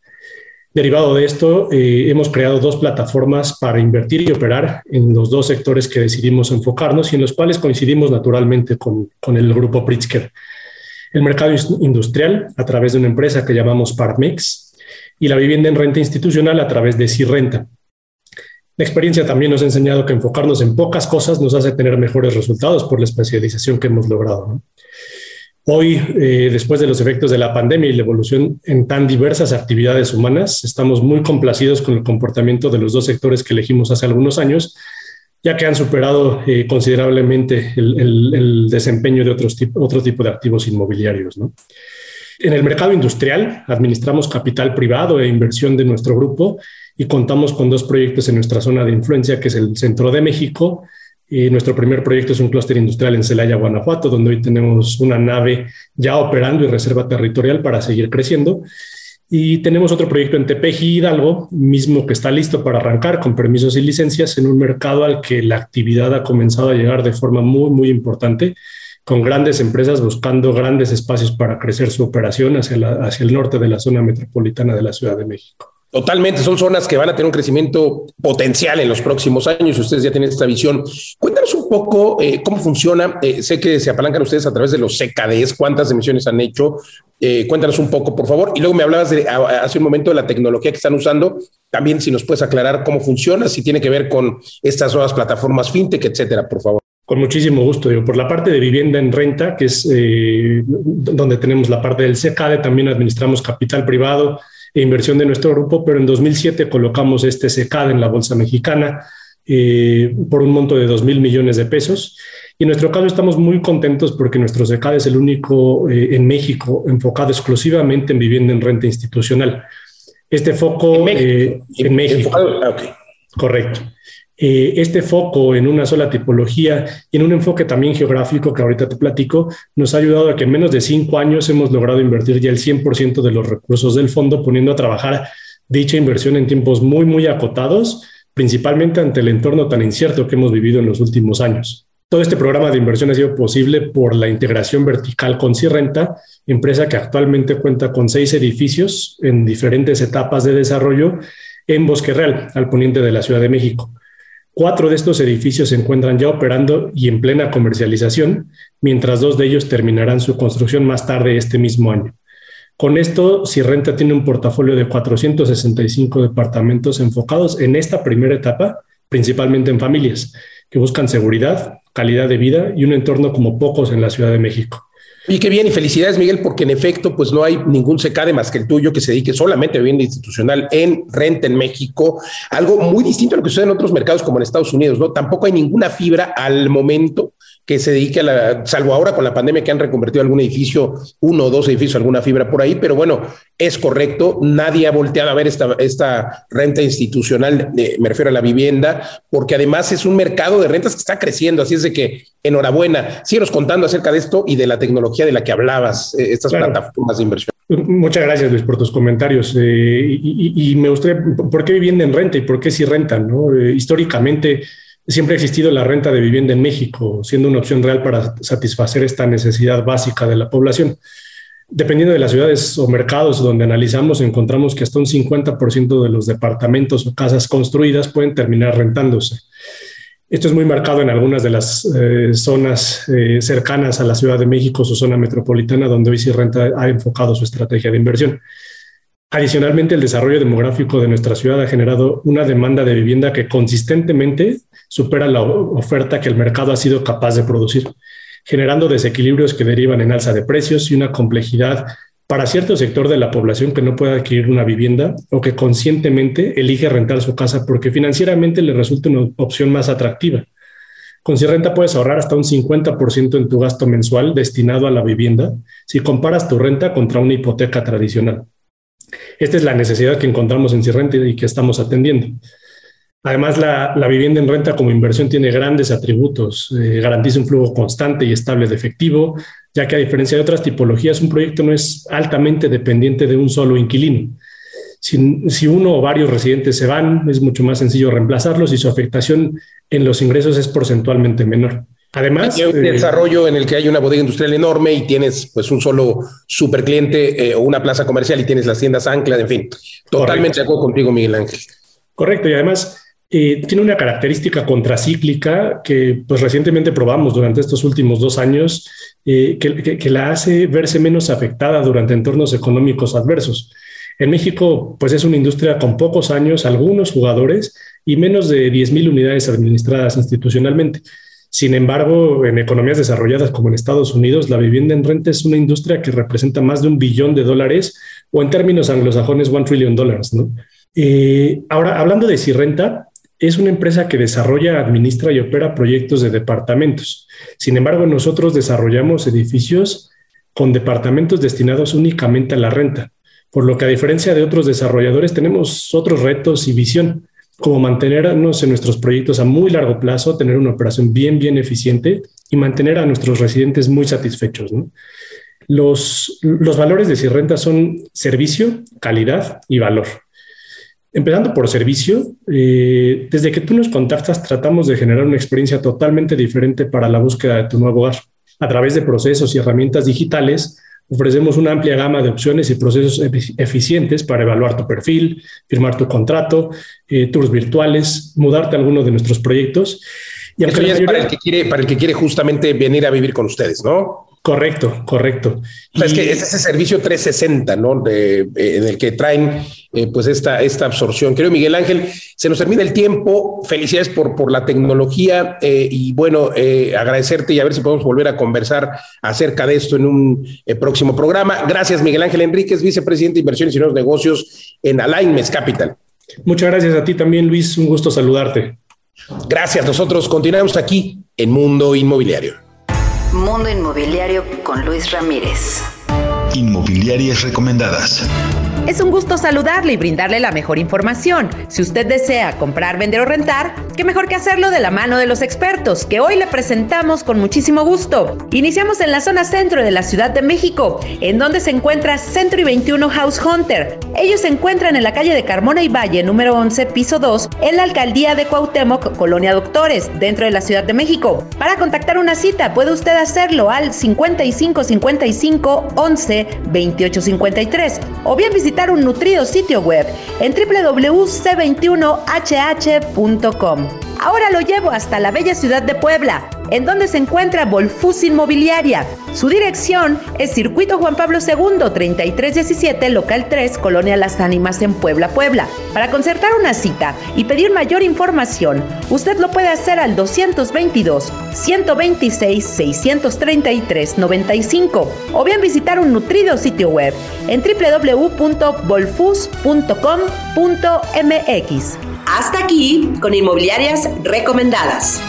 Speaker 10: Derivado de esto, eh, hemos creado dos plataformas para invertir y operar en los dos sectores que decidimos enfocarnos y en los cuales coincidimos naturalmente con, con el grupo Pritzker el mercado industrial a través de una empresa que llamamos Partmex y la vivienda en renta institucional a través de Cirrenta. La experiencia también nos ha enseñado que enfocarnos en pocas cosas nos hace tener mejores resultados por la especialización que hemos logrado. Hoy, eh, después de los efectos de la pandemia y la evolución en tan diversas actividades humanas, estamos muy complacidos con el comportamiento de los dos sectores que elegimos hace algunos años ya que han superado eh, considerablemente el, desempeño de otros otro tipo de activos inmobiliarios. En el mercado industrial administramos capital privado e inversión de nuestro grupo y contamos con dos proyectos en nuestra zona de influencia, que es el Centro de México. Y nuestro primer proyecto es un clúster industrial en Celaya, Guanajuato, donde hoy tenemos una nave ya operando y reserva territorial para seguir creciendo. Y tenemos otro proyecto en Tepeji Hidalgo, mismo que está listo para arrancar con permisos y licencias en un mercado al que la actividad ha comenzado a llegar de forma muy, muy importante, con grandes empresas buscando grandes espacios para crecer su operación hacia, hacia el norte de la zona metropolitana de la Ciudad de México.
Speaker 3: Totalmente, son zonas que van a tener un crecimiento potencial en los próximos años. Ustedes ya tienen esta visión. Cuéntanos un poco eh, cómo funciona. Eh, sé que se apalancan ustedes a través de los CKDs, cuántas emisiones han hecho. Eh, cuéntanos un poco, por favor. Y luego me hablabas de, hace un momento de la tecnología que están usando. También, si nos puedes aclarar cómo funciona, si tiene que ver con estas nuevas plataformas fintech, etcétera, por favor.
Speaker 10: Con muchísimo gusto. Digo, por la parte de vivienda en renta, que es donde tenemos la parte del CKD, también administramos capital privado e inversión de nuestro grupo, pero en 2007 colocamos este SECAD en la Bolsa Mexicana eh, por un monto de 2 mil millones de pesos. Y en nuestro caso estamos muy contentos porque nuestro SECAD es el único eh, en México enfocado exclusivamente en vivienda en renta institucional. Este foco en México. Eh, ah, correcto. Eh, este foco en una sola tipología y en un enfoque también geográfico que ahorita te platico, nos ha ayudado a que en menos de cinco años hemos logrado invertir ya el 100% de los recursos del fondo, poniendo a trabajar dicha inversión en tiempos muy, muy acotados, principalmente ante el entorno tan incierto que hemos vivido en los últimos años. Todo este programa de inversión ha sido posible por la integración vertical con Cirrenta, empresa que actualmente cuenta con seis edificios en diferentes etapas de desarrollo en Bosque Real, al poniente de la Ciudad de México. Cuatro de estos edificios se encuentran ya operando y en plena comercialización, mientras dos de ellos terminarán su construcción más tarde este mismo año. Con esto, Sirrenta tiene un portafolio de 465 departamentos enfocados en esta primera etapa, principalmente en familias, que buscan seguridad, calidad de vida y un entorno como pocos en la Ciudad de México.
Speaker 3: Y qué bien, y felicidades, Miguel, porque en efecto, pues no hay ningún secade más que el tuyo que se dedique solamente a vivienda institucional en renta en México, algo muy distinto a lo que sucede en otros mercados como en Estados Unidos, ¿no? Tampoco hay ninguna fibra al momento que se dedique a la, salvo ahora con la pandemia que han reconvertido algún edificio, uno o dos edificios, alguna fibra por ahí, pero bueno, es correcto, nadie ha volteado a ver esta, esta renta institucional, me refiero a la vivienda, porque además es un mercado de rentas que está creciendo, así es de que enhorabuena, síguenos contando acerca de esto y de la tecnología de la que hablabas, eh, estas plataformas de inversión.
Speaker 10: Muchas gracias, Luis, por tus comentarios. Eh, y, me gustaría, ¿por qué vivienda en renta y por qué si rentan? ¿no? Eh, históricamente, siempre ha existido la renta de vivienda en México, siendo una opción real para satisfacer esta necesidad básica de la población. Dependiendo de las ciudades o mercados donde analizamos, encontramos que hasta un 50% de los departamentos o casas construidas pueden terminar rentándose. Esto es muy marcado en algunas de las eh, zonas eh, cercanas a la Ciudad de México, su zona metropolitana, donde hoy sí Renta ha enfocado su estrategia de inversión. Adicionalmente, el desarrollo demográfico de nuestra ciudad ha generado una demanda de vivienda que consistentemente supera la oferta que el mercado ha sido capaz de producir, generando desequilibrios que derivan en alza de precios y una complejidad para cierto sector de la población que no puede adquirir una vivienda o que conscientemente elige rentar su casa porque financieramente le resulta una opción más atractiva. Con si renta puedes ahorrar hasta un 50% en tu gasto mensual destinado a la vivienda si comparas tu renta contra una hipoteca tradicional. Esta es la necesidad que encontramos en Cirrenta y que estamos atendiendo. Además, la, vivienda en renta como inversión tiene grandes atributos. Eh, garantiza un flujo constante y estable de efectivo, ya que a diferencia de otras tipologías, un proyecto no es altamente dependiente de un solo inquilino. Si, si, uno o varios residentes se van, es mucho más sencillo reemplazarlos y su afectación en los ingresos es porcentualmente menor. Además,
Speaker 3: hay un eh, desarrollo en el que hay una bodega industrial enorme y tienes pues un solo super cliente eh, o una plaza comercial y tienes las tiendas anclas, en fin. Totalmente de acuerdo contigo, Miguel Ángel.
Speaker 10: Correcto, y además eh, tiene una característica contracíclica que pues recientemente probamos durante estos últimos dos años, que, que, que la hace verse menos afectada durante entornos económicos adversos. En México, pues es una industria con pocos años, algunos jugadores y menos de 10.000 unidades administradas institucionalmente. Sin embargo, en economías desarrolladas como en Estados Unidos, la vivienda en renta es una industria que representa más de un billón de dólares o en términos anglosajones, one trillion dólares. ahora, hablando de Sirrenta, es una empresa que desarrolla, administra y opera proyectos de departamentos. Sin embargo, nosotros desarrollamos edificios con departamentos destinados únicamente a la renta, por lo que a diferencia de otros desarrolladores tenemos otros retos y visión como mantenernos en nuestros proyectos a muy largo plazo, tener una operación bien, bien eficiente y mantener a nuestros residentes muy satisfechos. Los, los valores de Sirrenta son servicio, calidad y valor. Empezando por servicio, eh, desde que tú nos contactas tratamos de generar una experiencia totalmente diferente para la búsqueda de tu nuevo hogar. A través de procesos y herramientas digitales, Ofrecemos una amplia gama de opciones y procesos eficientes para evaluar tu perfil, firmar tu contrato, eh, tours virtuales, mudarte a alguno de nuestros proyectos.
Speaker 3: Y Esto ya es para el, que quiere, para el que quiere justamente venir a vivir con ustedes, ¿no?
Speaker 10: Correcto, correcto.
Speaker 3: es que es ese servicio 360, ¿no? De, eh, en el que traen eh, pues esta, esta absorción. Creo, Miguel Ángel, se nos termina el tiempo. Felicidades por, por la tecnología eh, y bueno, agradecerte y a ver si podemos volver a conversar acerca de esto en un próximo programa. Gracias, Miguel Ángel Enríquez, vicepresidente de Inversiones y Nuevos Negocios en Alignments Capital.
Speaker 10: Muchas gracias a ti también, Luis. Un gusto saludarte.
Speaker 3: Gracias. Nosotros continuamos aquí en Mundo Inmobiliario.
Speaker 1: Mundo Inmobiliario con Luis Ramírez.
Speaker 2: Inmobiliarias recomendadas.
Speaker 9: Es un gusto saludarle y brindarle la mejor información. Si usted desea comprar, vender o rentar, qué mejor que hacerlo de la mano de los expertos, que hoy le presentamos con muchísimo gusto. Iniciamos en la zona centro de la Ciudad de México, en donde se encuentra Centro y 21 House Hunter. Ellos se encuentran en la calle de Carmona y Valle, número 11, piso 2, en la alcaldía de Cuauhtémoc, Colonia Doctores, dentro de la Ciudad de México. Para contactar una cita, puede usted hacerlo al 55 55 11 28 53 o bien visitar un nutrido sitio web en www.c21hh.com. Ahora lo llevo hasta la bella ciudad de Puebla, en donde se encuentra Volfus Inmobiliaria. Su dirección es Circuito Juan Pablo II, 3317, local 3, Colonia Las Ánimas en Puebla, Puebla. Para concertar una cita y pedir mayor información, usted lo puede hacer al 222 126 633 95 o bien visitar un nutrido sitio web en www.volfus.com.mx.
Speaker 1: Hasta aquí con inmobiliarias recomendadas.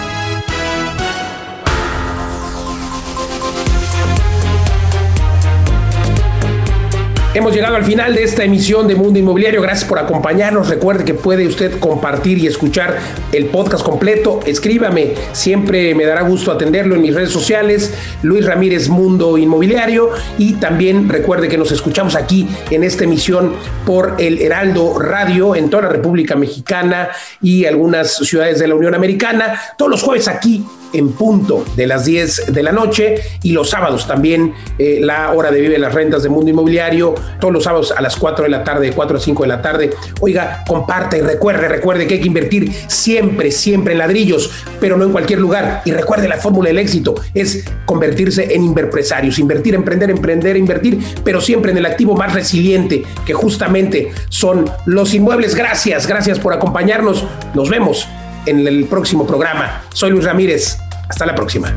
Speaker 3: Hemos llegado al final de esta emisión de Mundo Inmobiliario. Gracias por acompañarnos. Recuerde que puede usted compartir y escuchar el podcast completo. Escríbame. Siempre me dará gusto atenderlo en mis redes sociales. Luis Ramírez Mundo Inmobiliario. Y también recuerde que nos escuchamos aquí en esta emisión por el Heraldo Radio en toda la República Mexicana y algunas ciudades de la Unión Americana. Todos los jueves aquí en punto de las 10 de la noche y los sábados también eh, la hora de Vive las Rentas de Mundo Inmobiliario, todos los sábados a las 4 de la tarde, de 4 a 5 de la tarde. Oiga, comparte y recuerde, recuerde que hay que invertir siempre, siempre en ladrillos, pero no en cualquier lugar. Y recuerde la fórmula del éxito es convertirse en inverpresarios, invertir, emprender, emprender, invertir, pero siempre en el activo más resiliente, que justamente son los inmuebles. Gracias, gracias por acompañarnos. Nos vemos en el próximo programa. Soy Luis Ramírez. Hasta la próxima.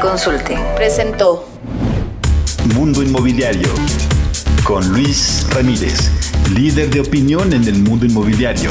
Speaker 1: Consulting
Speaker 11: presentó
Speaker 2: Mundo Inmobiliario con Luis Ramírez, líder de opinión en el mundo inmobiliario.